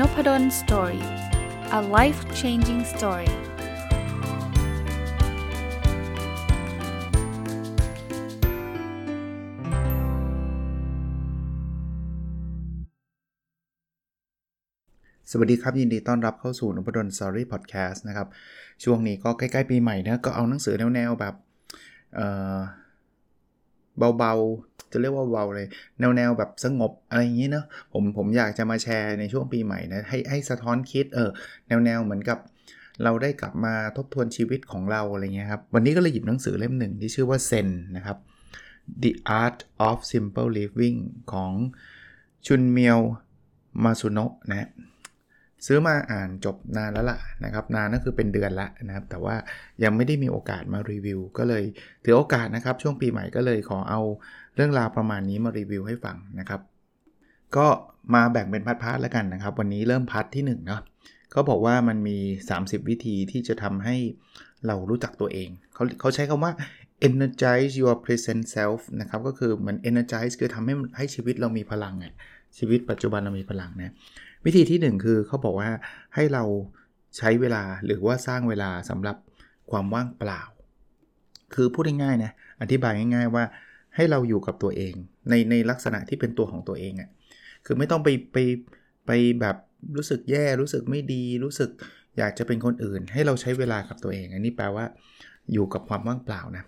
Nopadol Story a life changing story สวัสดีครับ ยินดีต้อนรับเข้าสู่นพดล Story Podcast นะครับ ช่วงนี้ก็ใกล้ๆปีใหม่นะก็เอาหนังสือแนวๆแบบเบา จะเรียกว่าเบาเลย แนวๆแบบสงบอะไรอย่างนี้เนาะผมผมอยากจะมาแชร์ในช่วงปีใหม่นะให้ให้สะท้อนคิดเออแนวๆเหมือนกับเราได้กลับมาทบทวนชีวิตของเราอะไรเงี้ยครับ วันนี้ก็เลยหยิบหนังสือเล่มหนึ่งที่ชื่อว่าเซนนะครับ The Art of Simple Living ของชุนเมียวมาซุโนะนะซื้อมาอ่านจบนานแล้วล่ะนะครับ นานนั่นคือเป็นเดือนละนะครับ แต่ว่ายังไม่ได้มีโอกาสมารีวิว ก็เลยถือโอกาสนะครับ ช่วงปีใหม่ก็เลยขอเอา เรื่องราวประมาณนี้มารีวิวให้ฟังนะครับ ก็มาแบ่งเป็น part ๆแล้วกันนะครับ วันนี้เริ่ม part ที่1เนาะเขาบอกว่ามันมี 30 วิธีที่จะทำให้เรารู้จักตัวเองเขาเขาใช้คำว่า energize your present self นะครับ ก็คือเหมือน energize คือทำให้ให้ชีวิตเรามีพลังไงชีวิตปัจจุบันเรามีพลังนะ วิธีที่ 1 คือเขาบอกว่าให้เราใช้เวลาหรือว่าสร้างเวลาสำหรับความว่างเปล่า คือพูดง่ายๆนะ อธิบายง่าย ๆ ว่า ให้เราอยู่กับตัวเอง ในในลักษณะที่เป็นตัวของตัวเองอะ่ะคือไม่ต้องไปไปไปแบบรู้สึกแย่รู้สึกไม่ดีรู้สึกอยากจะเป็นคนอื่น ให้เราใช้เวลากับตัวเอง อันนี้แปลว่าอยู่กับความว่างเปล่านะ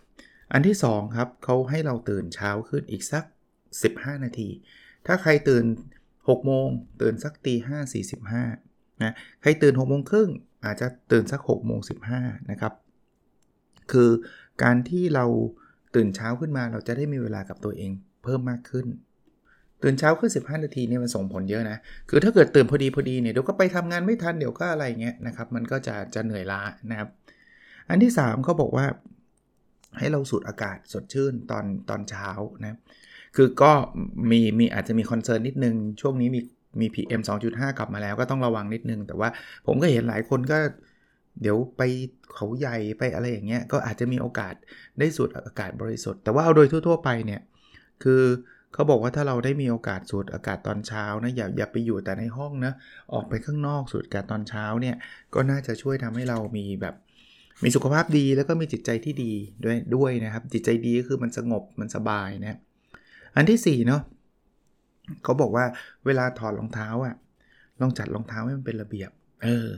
อันที่2ครับเขาให้เราตื่นเช้าขึ้นอีกสัก 15 นาที ถ้าใครตื่น 6 โมง ตื่นสักตีห้าสี่สิบห้านะใครตื่น6โมงครึ่งอาจจะตื่นสัก6โมงสินะครับ คือการที่เรา ตื่นเช้าขึ้นมาเราจะได้มีเวลากับตัวเองเพิ่มมากขึ้น ตื่นเช้าขึ้น 15 นาทีเนี่ยมันส่งผลเยอะนะ คือถ้าเกิดตื่นพอดีพอดีเนี่ยเดี๋ยวก็ไปทำงานไม่ทันเดี๋ยวก็อะไรเงี้ยนะครับมันก็จะจะเหนื่อยล้านะครับ อันที่3เขาบอกว่าให้เราสูดอากาศสดชื่นตอนตอนเช้านะคือก็มีมีอาจจะมีคอนเซิร์นนิดนึง ช่วงนี้มีมี PM 2.5 กลับมาแล้วก็ต้องระวังนิดนึง แต่ว่าผมก็เห็นหลายคนก็ เดี๋ยวไปเขาใหญ่ไปอะไรอย่างเงี้ยก็อาจจะมีโอกาสได้สูดอากาศบริสุทธิ์ แต่ว่าเอาโดยทั่ว ๆ ไปเนี่ยคือเขาบอกว่าถ้าเราได้มีโอกาสสูดอากาศตอนเช้านะอย่าอย่าไปอยู่แต่ในห้องนะออกไปข้างนอกสูดอากาศตอนเช้าเนี่ยก็น่าจะช่วยทำให้เรามีแบบมีสุขภาพดีแล้วก็มีจิตใจที่ดีด้วยด้วยนะครับ จิตใจดีก็คือมันสงบมันสบายนะอันที่4เนาะเขาบอกว่าเวลาถอดรองเท้าอะ่ะลองจัดรองเท้าให้มันเป็นระเบียบ เออ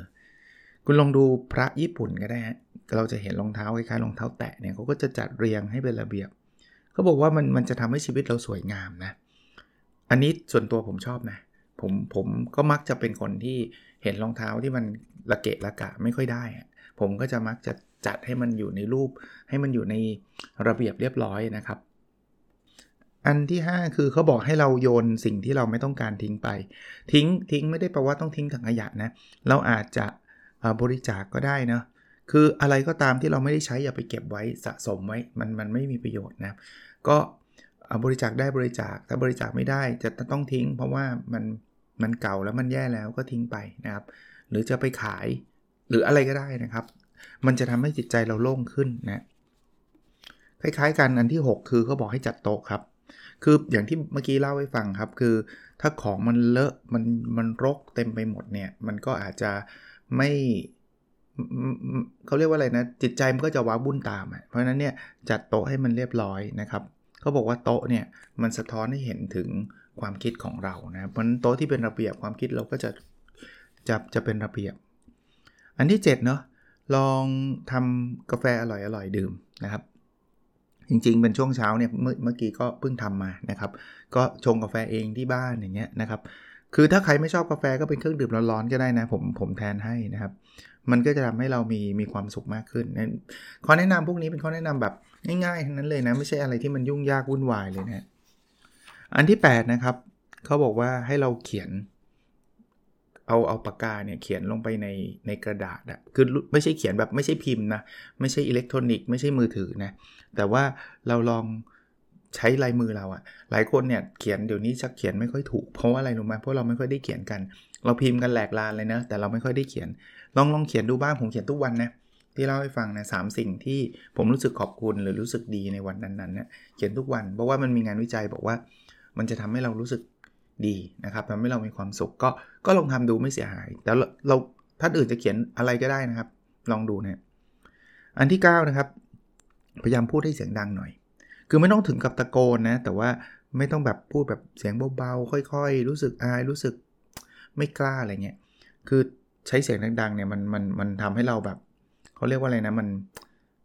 คุณลองดูพระญี่ปุ่นก็ได้ฮะเราจะเห็นรองเท้าคล้ายๆรองเท้าแตะเนี่ยเขาก็จะจัดเรียงให้เป็นระเบียบเขาบอกว่ามันมันจะทำให้ชีวิตเราสวยงามนะ อันนี้ส่วนตัวผมชอบนะ ผมผมก็มักจะเป็นคนที่เห็นรองเท้าที่มันระเกะระกะไม่ค่อยได้ ผมก็จะมักจะจัดให้มันอยู่ในรูป ให้มันอยู่ในระเบียบเรียบร้อยนะครับ อันที่ 5 คือเขาบอกให้เราโยนสิ่งที่เราไม่ต้องการทิ้งไป ทิ้งทิ้งไม่ได้แปลว่าต้องทิ้งถังขยะนะ เราอาจจะ บริจาคกก็ได้นะคืออะไรก็ตามที่เราไม่ได้ใช้อย่าไปเก็บไว้สะสมไว้มันมันไม่มีประโยชน์นะก็บริจาคได้บริจาคถ้าบริจาคไม่ได้จะต้องทิ้ง เพราะว่ามันมันเก่าแล้วมันแย่แล้วก็ทิ้งไปนะครับ หรือจะไปขายหรืออะไรก็ได้นะครับ มันจะทำให้จิตใจเราโล่งขึ้นนะคล้ายๆกันอันที่ 6 คือเขาบอกให้จัดโต๊ะครับ คืออย่างที่เมื่อกี้เล่าให้ฟังครับ คือถ้าของมันเลอะมันมันรกเต็มไปหมดเนี่ยมันก็อาจจะ ไม่เขาเรียกว่าอะไรนะ จิตใจมันก็จะว้าบุ่นตาม เพราะฉะนั้นเนี่ยจัดโต๊ะให้มันเรียบร้อยนะครับเขาบอกว่าโต๊ะเนี่ยมันสะท้อนให้เห็นถึงความคิดของเรานะเพราะนั้นโต๊ะที่เป็นระเบียบความคิดเราก็จะจะจะเป็นระเบียบ อันที่7เนาะลองทำกาแฟอร่อยๆดื่มนะครับ จริงๆเป็นช่วงเช้าเนี่ยเมื่อเมื่อกี้ก็เพิ่งทำมานะครับ ก็ชงกาแฟเองที่บ้านอย่างเงี้ยนะครับ คือถ้าใครไม่ชอบกาแฟก็เป็นเครื่องดื่มร้อนๆก็ได้นะ ผมผมแทนให้นะครับ มันก็จะทำให้เรามีมีความสุขมากขึ้นข้อแนะนำพวกนี้เป็นข้อแนะนำแบบง่ายๆทั้งนั้นเลยนะ ไม่ใช่อะไรที่มันยุ่งยากวุ่นวายเลยนะอันที่ 8 นะครับเขาบอกว่าให้เราเขียน เอาเอาปากกาเนี่ยเขียนลงไปในในกระดาษอะคือไม่ใช่เขียนแบบไม่ใช่พิมพ์นะ ไม่ใช่อิเล็กทรอนิกส์ไม่ใช่มือถือนะ แต่ว่าเราลอง ใช้ลายมือเราอะหลายคนเนี่ยเขียนเดี๋ยวนี้ชักเขียนไม่ค่อยถูก เพราะว่าอะไรรู้ไหมเพราะเราไม่ค่อยได้เขียนกัน เราพิมพ์กันแหลกลานเลยนะ แต่เราไม่ค่อยได้เขียน ลองลองเขียนดูบ้างผมเขียนทุกวันนะที่เล่าให้ฟังนะสามสิ่งที่ผมรู้สึกขอบคุณหรือรู้สึกดีในวันนั้นๆเนะเขียนทุกวัน เพราะว่ามันมีงานวิจัยบอกว่า มันจะทำให้เรารู้สึกดีนะครับทำให้เรามีความสุข ก็ก็ลองทำดูไม่เสียหาย แต่เราท่านอื่นจะเขียนอะไรก็ได้นะครับ ลองดูเนี่ยอันที่9นะครับพยายามพูดให้เสียงดังหน่อย คือไม่ต้องถึงกับตะโกนนะ แต่ว่าไม่ต้องแบบพูดแบบเสียงเบาๆ ค่อยๆ รู้สึกอาย รู้สึกไม่กล้าอะไรเงี้ย คือใช้เสียงดังๆ เนี่ยมันมันมันทำให้เราแบบ เขาเรียกว่าอะไรนะ มัน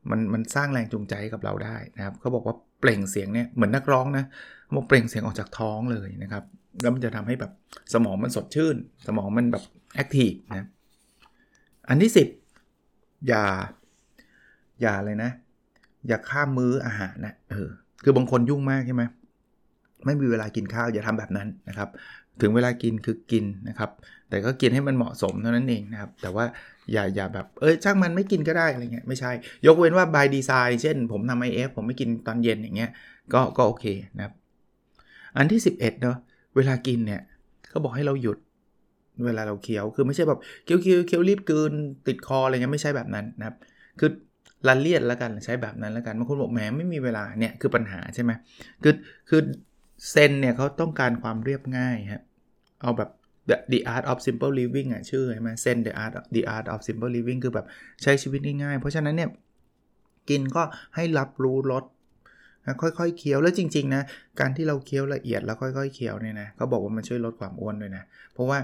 มันมันสร้างแรงจูงใจกับเราได้นะครับเขาบอกว่าเปล่งเสียงเนี่ยเหมือนนักร้องนะบอกเปล่งเสียงออกจากท้องเลยนะครับ แล้วมันจะทำให้แบบสมองมันสดชื่น สมองมันแบบแอคทีฟนะ อันที่ 10 อย่า อย่าเลยนะ อย่าข้ามมื้ออาหารนะเออคือบางคนยุ่งมากใช่ไหมไม่มีเวลากินข้าวอย่าทำแบบนั้นนะครับ ถึงเวลากินคือกินนะครับ แต่ก็กินให้มันเหมาะสมเท่านั้นเองนะครับ แต่ว่าอย่าอย่าแบบเอ้ยช่างมันไม่กินก็ได้อะไรเงี้ยไม่ใช่ ยกเว้นว่า by design เช่น ผมทำไอเอฟผมไม่กินตอนเย็นอย่างเงี้ยก็ก็โอเคนะครับ อันที่ 11เนาะเวลากินเนี่ยเขาบอกให้เราหยุดเวลาเราเคี้ยวคือไม่ใช่แบบเคี้ยวเคี้ยวเคี้ยวรีบกินติดคออะไรเงี้ยไม่ใช่แบบนั้นนะครับ คือ ละเลียดแล้วกันใช้แบบนั้นแล้วกันบางคนบอกแหมไม่มีเวลาเนี่ยคือปัญหาใช่ไหมคือคือเซนเนี่ยเขาต้องการความเรียบง่ายครับเอาแบบ the art of simple living อะชื่อใช่ไหมเซน the art the art of simple living คือแบบใช้ชีวิตง่ายๆ เพราะฉะนั้นเนี่ยกินก็ให้รับรู้รสค่อยๆเคี้ยวแล้วจริงๆนะการที่เราเคี้ยวละเอียดแล้วค่อยๆเคี้ยวเนี่ยนะเขาบอกว่ามันช่วยลดความอ้วนด้วยนะเพราะว่า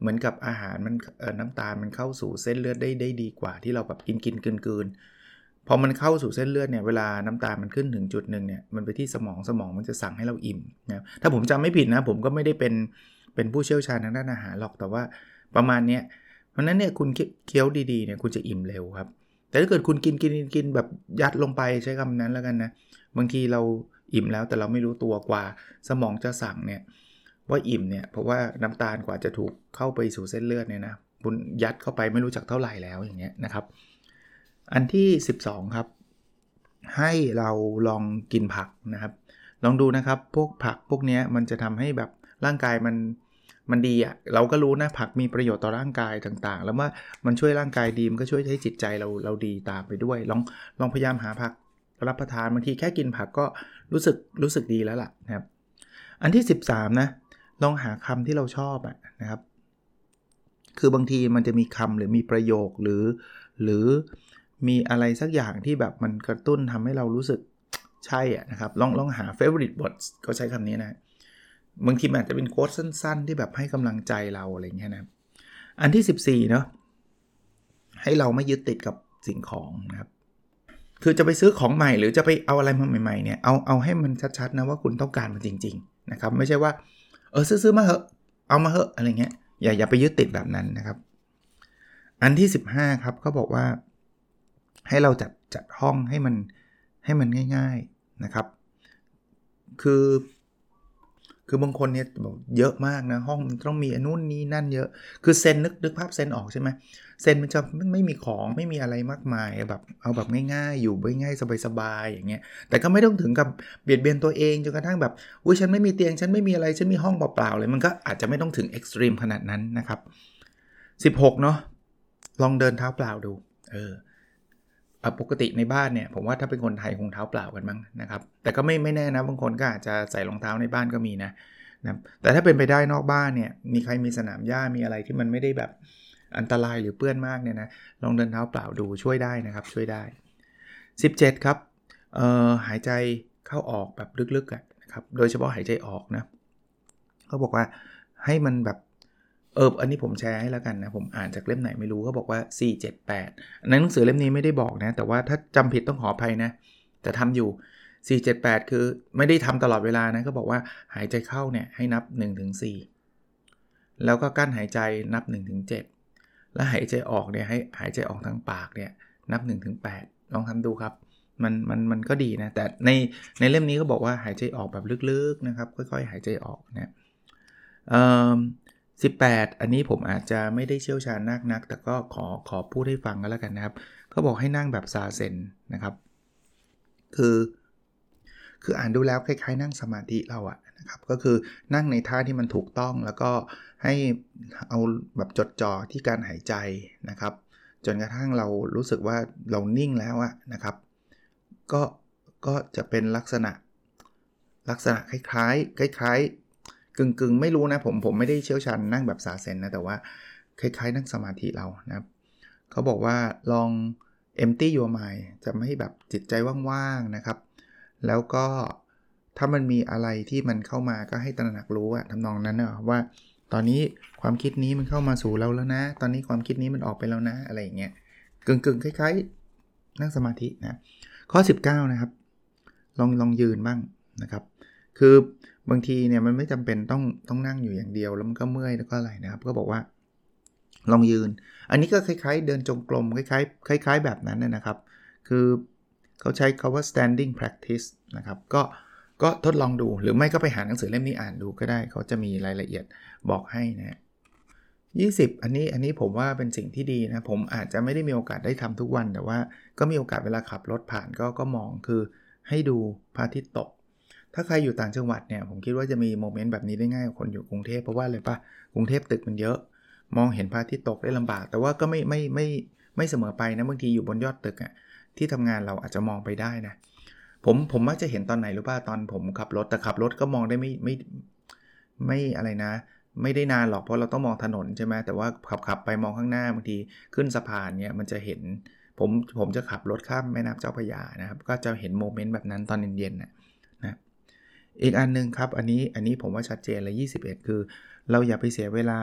เหมือนกับอาหารมันน้ำตาลมันเข้าสู่เส้นเลือดได้ได้ดีกว่าที่เราแบบกินกินกินกิน พอมันเข้าสู่เส้นเลือดเนี่ยเวลาน้ำตาลมันขึ้นถึงจุดหนึ่งเนี่ยมันไปที่สมองสมองมันจะสั่งให้เราอิ่มนะถ้าผมจำไม่ผิดนะผมก็ไม่ได้เป็นเป็นผู้เชี่ยวชาญทางด้านอาหารหรอกแต่ว่าประมาณเนี้ยเพราะนั้นเนี่ยคุณเคี้ยวดีๆเนี่ยคุณจะอิ่มเร็วครับ แต่ถ้าเกิดคุณกินกินกินแบบยัดลงไปใช้คำนั้นแล้วกันนะบางทีเราอิ่มแล้วแต่เราไม่รู้ตัวกว่า สมองจะสั่งเนี่ยว่าอิ่มเนี่ยเพราะว่าน้ำตาลกว่าจะถูกเข้าไปสู่เส้นเลือดเนี่ยนะคุณยัดเข้าไปไม่รู้จักเท่าไหร่แล้วอย่างเงี้ยนะครับ อันที่ 12 ครับ ให้เราลองกินผักนะครับ ลองดูนะครับพวกผักพวกนี้มันจะทำให้แบบร่างกายมันมันดีอะ่ะเราก็รู้นะผักมีประโยชน์ต่อร่างกายต่างๆ แล้วว่ามันช่วยร่างกายดีมันก็ช่วยให้จิตใจเราเราดีตามไปด้วย ลองลองพยายามหาผักรับประทานบางทีแค่กินผักก็รู้สึกรู้สึกดีแล้วล่ะนะครับ อันที่ 13 นะ ลองหาคำที่เราชอบอะนะครับ คือบางทีมันจะมีคำหรือมีประโยคหรือ หรือ มีอะไรสักอย่างที่แบบมันกระตุ้นทำให้เรารู้สึกใช่อะนะครับ ลองลองหา favorite words ก็ใช้คำนี้นะ บางทีมันอาจจะเป็นโค้ดสั้น ๆ ที่แบบให้กำลังใจเราอะไรเงี้ยนะ อันที่ 14 เนาะให้เราไม่ยึดติดกับสิ่งของนะครับ คือจะไปซื้อของใหม่หรือจะไปเอาอะไรมาใหม่ๆเนี่ยเอาเอาให้มันชัดๆนะว่าคุณต้องการมันจริง ๆ นะครับ ไม่ใช่ว่า เออซื้อๆมาเหอะ เอามาเหอะอะไรเงี้ยอย่าอย่าไปยึดติดแบบนั้นนะครับ อันที่ 15 ครับเขาบอกว่า ให้เราจัดจัดห้องให้มันให้มันง่าย ๆนะครับ คือ คือบางคนเนี่ยบอกเยอะมากนะห้องมันต้องมีอนู่นนี้นั่นเยอะคือเซนนึกนึกภาพเซนออกใช่ไหมเซนมันจะไม่มีของไม่มีอะไรมากมายแบบเอาแบบง่ายๆ อยู่ง่ายๆสบายๆอย่างเงี้ยแต่ก็ไม่ต้องถึงกับเบียดเบียนตัวเองจนกระทั่งแบบอุ้ยฉันไม่มีเตียงฉันไม่มีอะไรฉันมีห้องเปล่าๆเลยมันก็อาจจะไม่ต้องถึงเอ็กซ์ตรีมขนาดนั้นนะครับ16เนาะลองเดินเท้าเปล่าดู เออ ปกติในบ้านเนี่ยผมว่าถ้าเป็นคนไทยคงเท้าเปล่ากันมั้งนะครับ แต่ก็ไม่ไม่แน่นะบางคนก็อาจจะใส่รองเท้าในบ้านก็มีนะนะแต่ถ้าเป็นไปได้นอกบ้านเนี่ยมีใครมีสนามหญ้ามีอะไรที่มันไม่ได้แบบอันตรายหรือเปื้อนมากเนี่ยนะลองเดินเท้าเปล่าดูช่วยได้นะครับช่วยได้ 17 ครับเอ่อหายใจเข้าออกแบบลึกๆนะครับโดยเฉพาะหายใจออกนะเขาบอกว่าให้มันแบบ เออ อันนี้ผมแชร์ให้แล้วกันนะ ผมอ่านจากเล่มไหนไม่รู้เขาบอกว่า 478ในหนังสือเล่มนี้ไม่ได้บอกนะ แต่ว่าถ้าจำผิดต้องขออภัยนะ แต่ทำอยู่ 478 คือไม่ได้ทำตลอดเวลานะ ก็บอกว่าหายใจเข้าเนี่ยให้นับ 1-4 แล้วก็กั้นหายใจนับ 1-7 แล้วหายใจออกเนี่ยให้หายใจออกทางปากเนี่ยนับ 1-8 ลองทำดูครับ มันมันมันก็ดีนะ แต่ในในเล่มนี้ก็บอกว่าหายใจออกแบบลึกๆนะครับ ค่อยๆ หายใจออกนะเอ่อ 18 อันนี้ผมอาจจะไม่ได้เชี่ยวชาญนักนัก แต่ก็ขอขอพูดให้ฟังก็แล้วกันนะครับเขาบอกให้นั่งแบบซาเซนนะครับ คือ คืออ่านดูแล้วคล้ายๆ นั่งสมาธิเราอะนะครับ ก็คือนั่งในท่าที่มันถูกต้องแล้วก็ให้เอาแบบจดจ่อที่การหายใจนะครับ จนกระทั่งเรารู้สึกว่าเรานิ่งแล้วอะนะครับ ก็ก็จะเป็นลักษณะลักษณะคล้ายๆคล้ายๆ กึ่งกึ่งไม่รู้นะผมผมไม่ได้เชี่ยวชาญนั่งแบบสาเซนนะ แต่ว่าคล้ายๆ นั่งสมาธิเรานะครับเขาบอกว่าลอง empty your mind จะไม่แบบจิตใจว่างๆนะครับ แล้วก็ถ้ามันมีอะไรที่มันเข้ามาก็ให้ตระหนักรู้อะทำนองนั้นนะว่า ตอนนี้ความคิดนี้มันเข้ามาสู่เราแล้วนะ ตอนนี้ความคิดนี้มันออกไปแล้วนะอะไรอย่างเงี้ยกึ่งๆคล้ายๆ นั่งสมาธินะข้อ 19 นะครับ ลองลองยืนบ้างนะครับ คือบางทีเนี่ยมันไม่จำเป็นต้องต้องนั่งอยู่อย่างเดียวแล้วมันก็เมื่อยแล้วก็อะไรนะครับ ก็บอกว่า ลองยืน อันนี้ก็คล้ายๆ เดินจงกรมคล้ายๆคล้ายๆ แบบนั้นนะครับ คือเขาใช้คาว่า standing practice นะครับ ก็ก็ทดลองดูหรือไม่ก็ไปหาหนังสือเล่มนี้อ่านดูก็ได้เขาจะมีรายละเอียดบอกให้นะ20อันนี้อันนี้ผมว่าเป็นสิ่งที่ดีนะ ผมอาจจะไม่ได้มีโอกาสได้ทำทุกวัน แต่ว่าก็มีโอกาสเวลาขับรถผ่านก็ก็มองคือให้ดูพระอาทิตย์ตก ถ้าใครอยู่ต่างจังหวัดเนี่ยผมคิดว่าจะมีโมเมนต์แบบนี้ได้ง่ายกว่าคนอยู่กรุงเทพเพราะว่าอะไรปะกรุงเทพตึกมันเยอะ มองเห็นพระอาทิตย์ตกได้ลำบาก แต่ว่าก็ไม่ไม่ไม่ไม่เสมอไปนะบางทีอยู่บนยอดตึกอะที่ทำงานเราอาจจะมองไปได้นะผมผมมักจะเห็นตอนไหนรู้ป่ะตอนผมขับรถแต่ขับรถก็มองได้ไม่ไม่ไม่อะไรนะ ไม่ได้นานหรอกเพราะเราต้องมองถนนใช่ไหมแต่ว่าขับขับไปมองข้างหน้าบางทีขึ้นสะพานเนี่ยมันจะเห็นผมผมจะขับรถข้ามแม่น้ำเจ้าพระยานะครับ ก็จะเห็นโมเมนต์แบบนั้นตอนเย็นๆนะนะ อีกอันนึงครับ อันนี้อันนี้ผมว่าชัดเจนเลย21 คือ เราอย่าไปเสียเวลา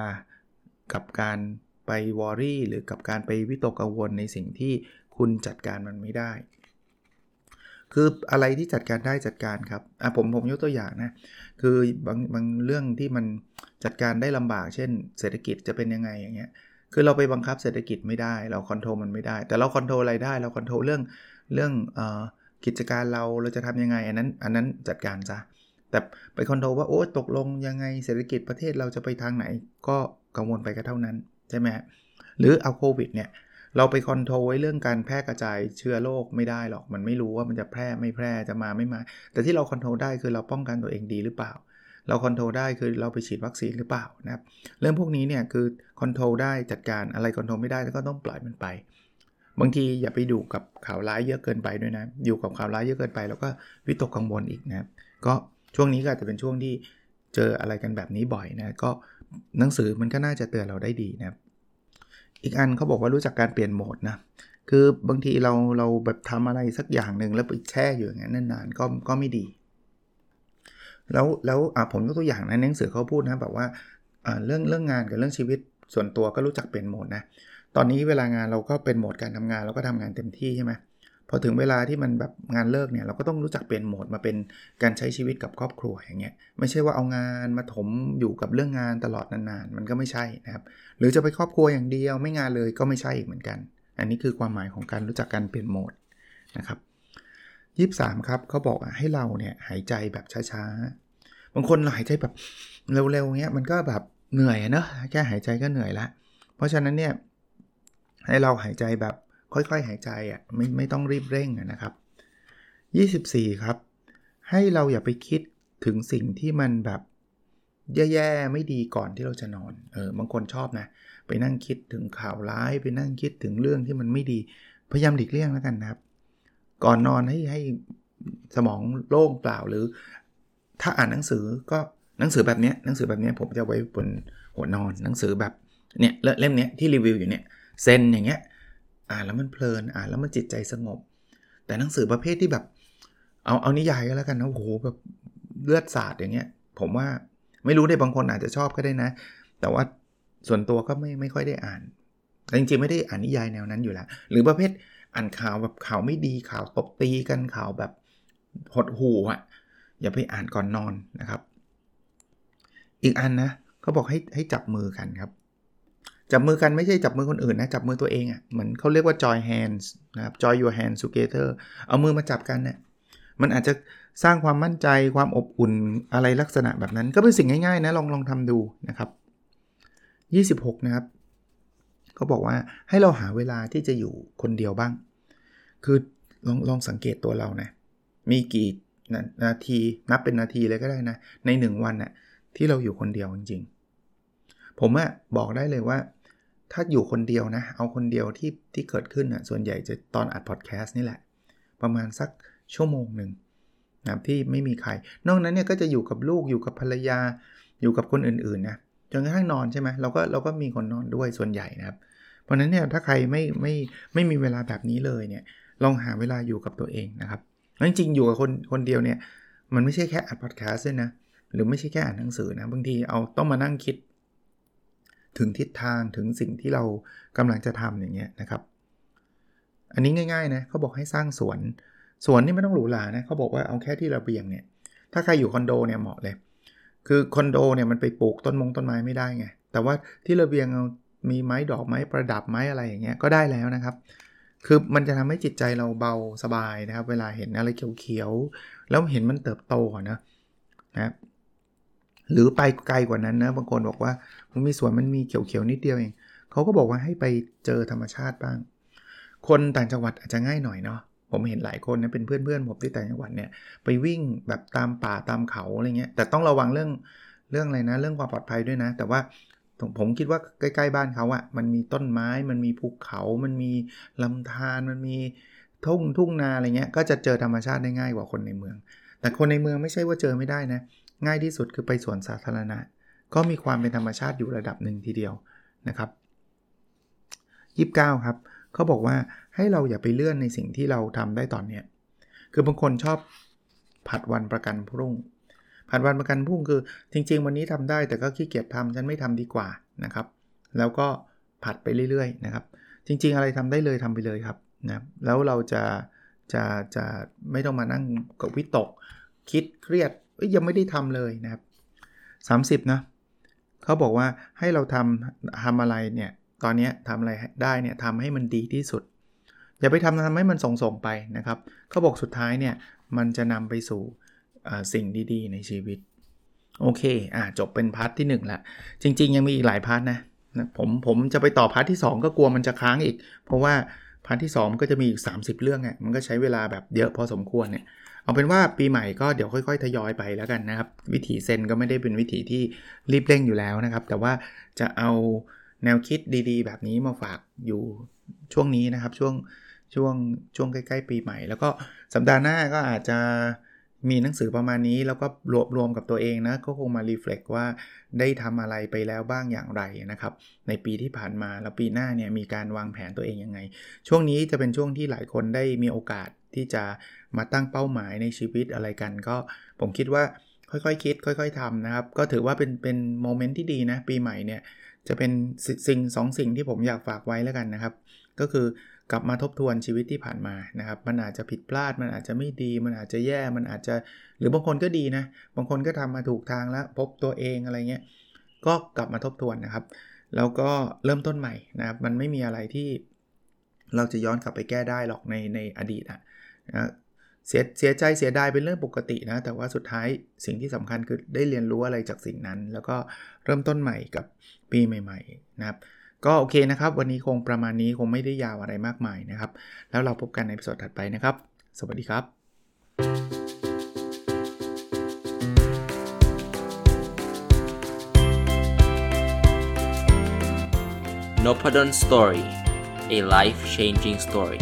กับการไป worry หรือกับการไปวิตกกังวลในสิ่งที่คุณจัดการมันไม่ได้ คืออะไรที่จัดการได้จัดการครับอะผมผมยกตัวอย่างนะ คือบางบางเรื่องที่มันจัดการได้ลำบาก เช่น เศรษฐกิจจะเป็นยังไงอย่างเงี้ย คือเราไปบังคับเศรษฐกิจไม่ได้ เรา control มันไม่ได้ แต่เรา control อะไรได้ เรา control เรื่องเรื่องกิจการเราเราจะทำยังไง อันนั้นอันนั้นจัดการซะ แต่ไป control ว่าโอ้ตกลงยังไงเศรษฐกิจประเทศเราจะไปทางไหน ก็กังวลไปก็เท่านั้นใช่ไหมหรือเอาโควิดเนี่ยเราไป control ไว้เรื่องการแพร่กระจายเชื้อโรคไม่ได้หรอก มันไม่รู้ว่ามันจะแพร่ไม่แพร่จะมาไม่มา แต่ที่เรา control ได้คือเราป้องกันตัวเองดีหรือเปล่า เรา control ได้คือเราไปฉีดวัคซีนหรือเปล่านะครับเรื่องพวกนี้เนี่ยคือ control ได้จัดการอะไร control ไม่ได้แล้วก็ต้องปล่อยมันไป บางทีอย่าไปดูกับข่าวร้ายเยอะเกินไปด้วยนะอยู่กับข่าวร้ายเยอะเกินไป แล้วก็วิตกกังวลอีกนะครับก็ ช่วงนี้ก็อาจจะเป็นช่วงที่เจออะไรกันแบบนี้บ่อยนะก็หนังสือมันก็น่าจะเตือนเราได้ดีนะครับอีกอันเขาบอกว่ารู้จักการเปลี่ยนโหมดนะคือบางทีเราเราแบบทำอะไรสักอย่างหนึ่งแล้วไปแช่อยู่อย่างนั้นนานๆก็ก็ไม่ดี แล้วแล้วอะผมยกตัวอย่างนะหนังสือเขาพูดนะแบบว่าอ่าเรื่องเรื่องงานกับเรื่องชีวิตส่วนตัวก็รู้จักเปลี่ยนโหมดนะตอนนี้เวลางานเราก็เป็นโหมดการทำงานเราก็ทำงานเต็มที่ใช่ไหม อถึงเวลาที่มันแบบงานเลิกเนี่ยเราก็ต้องรู้จักเปลี่ยนโหมดมาเป็นการใช้ชีวิตกับครอบครัวอย่างเงี้ยไม่ใช่ว่าเอางานมาถมอยู่กับเรื่องงานตลอดนานๆ มันก็ไม่ใช่นะครับหรือจะไปครอบครัวอย่างเดียวไม่งานเลยก็ไม่ใช่อีกเหมือนกัน อันนี้คือความหมายของการรู้จักการเปลี่ยนโหมดนะครับยีสามครับเขาบอกให้เราเนี่ยหายใจแบบช้าๆบางคนหายใจแบบเร็วๆเงี้ยมันก็แบบเหนื่อยเนอะแค่หายใจก็เหนื่อยละเพราะฉะนั้นเนี่ยให้เราหายใจแบบ ค่อยๆ หายใจอะไม่ไม่ต้องรีบเร่งนะครับ 24 ครับ ให้เราอย่าไปคิดถึงสิ่งที่มันแบบแย่ๆไม่ดีก่อนที่เราจะนอนเออบางคนชอบนะ ไปนั่งคิดถึงข่าวร้าย ไปนั่งคิดถึงเรื่องที่มันไม่ดีพยายามหลีกเลี่ยงแล้วกันนะครับ ก่อนนอนให้ให้สมองโล่งเปล่าหรือ ถ้าอ่านหนังสือก็หนังสือแบบนี้หนังสือแบบนี้ผมจะไว้บนหัวนอนหนังสือแบบเนี่ยเล่มนี้ที่รีวิวอยู่เนี่ยเซนอย่างเงี้ย อ่านแล้วมันเพลิน อ่านแล้วมันจิตใจสงบ แต่หนังสือประเภทที่แบบ เอาเอานิยายก็แล้วกันนะโอ้โหแบบเลือดสาดอย่างเงี้ย ผมว่าไม่รู้ได้บางคนอาจจะชอบก็ได้นะ แต่ว่าส่วนตัวก็ไม่ไม่ค่อยได้อ่านจริงๆไม่ได้อ่านนิยายแนวนั้นอยู่แล้วหรือประเภทอ่านข่าวแบบข่าวไม่ดีข่าวตบตีกันข่าวแบบหดหูอะอย่าไปอ่านก่อนนอนนะครับ อีกอันนะเขาบอกให้ให้จับมือกันครับ จับมือกันไม่ใช่จับมือคนอื่นนะ จับมือตัวเองอะ่ะเหมือนเขาเรียกว่า joy hands นะครับ joy your hands together เอามือมาจับกันเนะี่ยมันอาจจะสร้างความมั่นใจความอบอุ่นอะไรลักษณะแบบนั้น ก็เป็นสิ่งง่ายๆนะลองลองทำดูนะครับ 26 นะครับเขาบอกว่าให้เราหาเวลาที่จะอยู่คนเดียวบ้าง คือลองลองสังเกตตัวเรานะมีกี่นาทีนับเป็นนาทีเลยก็ได้นะ ใน 1 วันนะ่ะที่เราอยู่คนเดียวจริงๆ ผมอะบอกได้เลยว่า ถ้าอยู่คนเดียวนะ เอาคนเดียวที่ที่เกิดขึ้นอะส่วนใหญ่จะตอนอัดพอดแคสต์นี่แหละ ประมาณสักชั่วโมงหนึ่งนะที่ไม่มีใคร นอกนั้นเนี่ยก็จะอยู่กับลูกอยู่กับภรรยา อยู่กับคนอื่นๆนะจนกระทั่งนอนใช่ไหมเราก็เราก็มีคนนอนด้วยส่วนใหญ่นะครับ เพราะนั้นเนี่ยถ้าใครไม่ไม่ไม่มีเวลาแบบนี้เลยเนี่ยลองหาเวลาอยู่กับตัวเองนะครับแล้วจริงๆอยู่กับคนคนเดียวเนี่ยมันไม่ใช่แค่อัดพอดแคสต์ด้วยนะหรือไม่ใช่แค่อ่านหนังสือนะบางทีเอาต้องมานั่งคิด ถึงทิศทางถึงสิ่งที่เรากำลังจะทำอย่างเงี้ยนะครับ อันนี้ง่ายๆนะเขาบอกให้สร้างสวนสวนนี่ไม่ต้องหรูหรานะเขาบอกว่าเอาแค่ที่ระเบียงเนี่ยถ้าใครอยู่คอนโดเนี่ยเหมาะเลย คือคอนโดเนี่ยมันไปปลูกต้นมงต้นไม้ไม่ได้ไงแต่ว่าที่ระเบียงเอามีไม้ดอกไม้ประดับไม้อะไรอย่างเงี้ยก็ได้แล้วนะครับคือมันจะทำให้จิตใจเราเบาสบายนะครับ เวลาเห็นอะไรเขียวๆแล้วเห็นมันเติบโตนะนะ หรือไปไกลกว่านั้นนะบางคนบอกว่ามันมีสวนมันมีเขียวๆนิดเดียวเองเขาก็บอกว่าให้ไปเจอธรรมชาติบ้าง คนต่างจังหวัดอาจจะง่ายหน่อยเนาะผมเห็นหลายคนนี่ยเป็นเพื่อนๆผมที่ต่างจังหวัดเนี่ยไปวิ่งแบบตามป่าตามเขาอะไรเงี้ยแต่ต้องระวังเรื่องเรื่องอะไรนะ เรื่องความปลอดภัยด้วยนะ แต่ว่าผมคิดว่าใกล้ๆบ้านเขาอะมันมีต้นไม้มันมีภูเขา มันมีลำธารมันมีทุ่งทุ่งนาอะไรเงี้ยก็จะเจอธรรมชาติได้ง่ายกว่าคนในเมือง แต่คนในเมืองไม่ใช่ว่าเจอไม่ได้นะ ง่ายที่สุดคือไปสวนสาธารณะ ก็มีความเป็นธรรมชาติอยู่ระดับหนึ่งทีเดียวนะครับ29ครับเขาบอกว่าให้เราอย่าไปเลื่อนในสิ่งที่เราทำได้ตอนเนี้ยคือบางคนชอบผัดวันประกันพรุ่ง ผัดวันประกันพรุ่งคือจริง ๆ วันนี้ทำได้แต่ก็ขี้เกียจทำฉันไม่ทำดีกว่านะครับ แล้วก็ผัดไปเรื่อยๆนะครับ จริง ๆ อะไรทำได้เลยทำไปเลยครับนะแล้วเราจะจะจะไม่ต้องมานั่งกับวิตก คิดเครียด ยังไม่ได้ทำเลยนะครับ 30 นะเขาบอกว่าให้เราทำทำอะไรเนี่ย ตอนนี้ทำอะไรได้เนี่ยทำให้มันดีที่สุด อย่าไปทำทำให้มันส่งๆไปนะครับเขาบอกสุดท้ายเนี่ย มันจะนำไปสู่สิ่งดีๆ ในชีวิต โอเค อะจบเป็น part ที่1ละจริง ๆ ยังมีอีกหลาย part นะผมผมจะไปต่อ part ที่ 2 ก็กลัวมันจะค้างอีก เพราะว่า part ที่ 2 มันก็จะมีอีก 30 เรื่องอะมันก็ใช้เวลาแบบเยอะพอสมควรเนี่ย เอาเป็นว่าปีใหม่ก็เดี๋ยวค่อย ๆ ทยอยไปแล้วกันนะครับ วิถีเซนก็ไม่ได้เป็นวิถีที่รีบเร่งอยู่แล้วนะครับ แต่ว่าจะเอาแนวคิดดีๆ แบบนี้มาฝากอยู่ช่วงนี้นะครับช่วงช่วงช่วงใกล้ ๆ ปีใหม่ แล้วก็สัปดาห์หน้าก็อาจจะมีหนังสือประมาณนี้แล้วก็รวบรวมกับตัวเองนะ ก็คงมา reflect ว่าได้ทำอะไรไปแล้วบ้างอย่างไรนะครับ ในปีที่ผ่านมาแล้วปีหน้าเนี่ยมีการวางแผนตัวเองยังไง ช่วงนี้จะเป็นช่วงที่หลายคนได้มีโอกาส ที่จะมาตั้งเป้าหมายในชีวิตอะไรกัน ก็ผมคิดว่าค่อยๆคคิด ค่อย ๆทำนะครับ ก็ถือว่าเป็นเป็นโมเมนต์ที่ดีนะ ปีใหม่เนี่ยจะเป็นสิ่งสองสิ่งที่ผมอยากฝากไว้แล้วกันนะครับ ก็คือกลับมาทบทวนชีวิตที่ผ่านมานะครับ มันอาจจะผิดพลาด มันอาจจะไม่ดี มันอาจจะแย่ มันอาจจะ หรือบางคนก็ดีนะ บางคนก็ทำมาถูกทางแล้ว พบตัวเองอะไรเงี้ย ก็กลับมาทบทวนนะครับ แล้วก็เริ่มต้นใหม่นะครับ มันไม่มีอะไรที่ เราจะย้อนกลับไปแก้ได้หรอกในในอดีตอะ นะเสียเสียใจเสียดายเป็นเรื่องปกตินะ แต่ว่าสุดท้ายสิ่งที่สำคัญคือได้เรียนรู้อะไรจากสิ่งนั้น แล้วก็เริ่มต้นใหม่กับปีใหม่ ๆ นะครับ ก็โอเคนะครับ วันนี้คงประมาณนี้คงไม่ได้ยาวอะไรมากมายนะครับ แล้วเราพบกันในสดถัดไปนะครับ สวัสดีครับ n o p a d o n Story a life changing story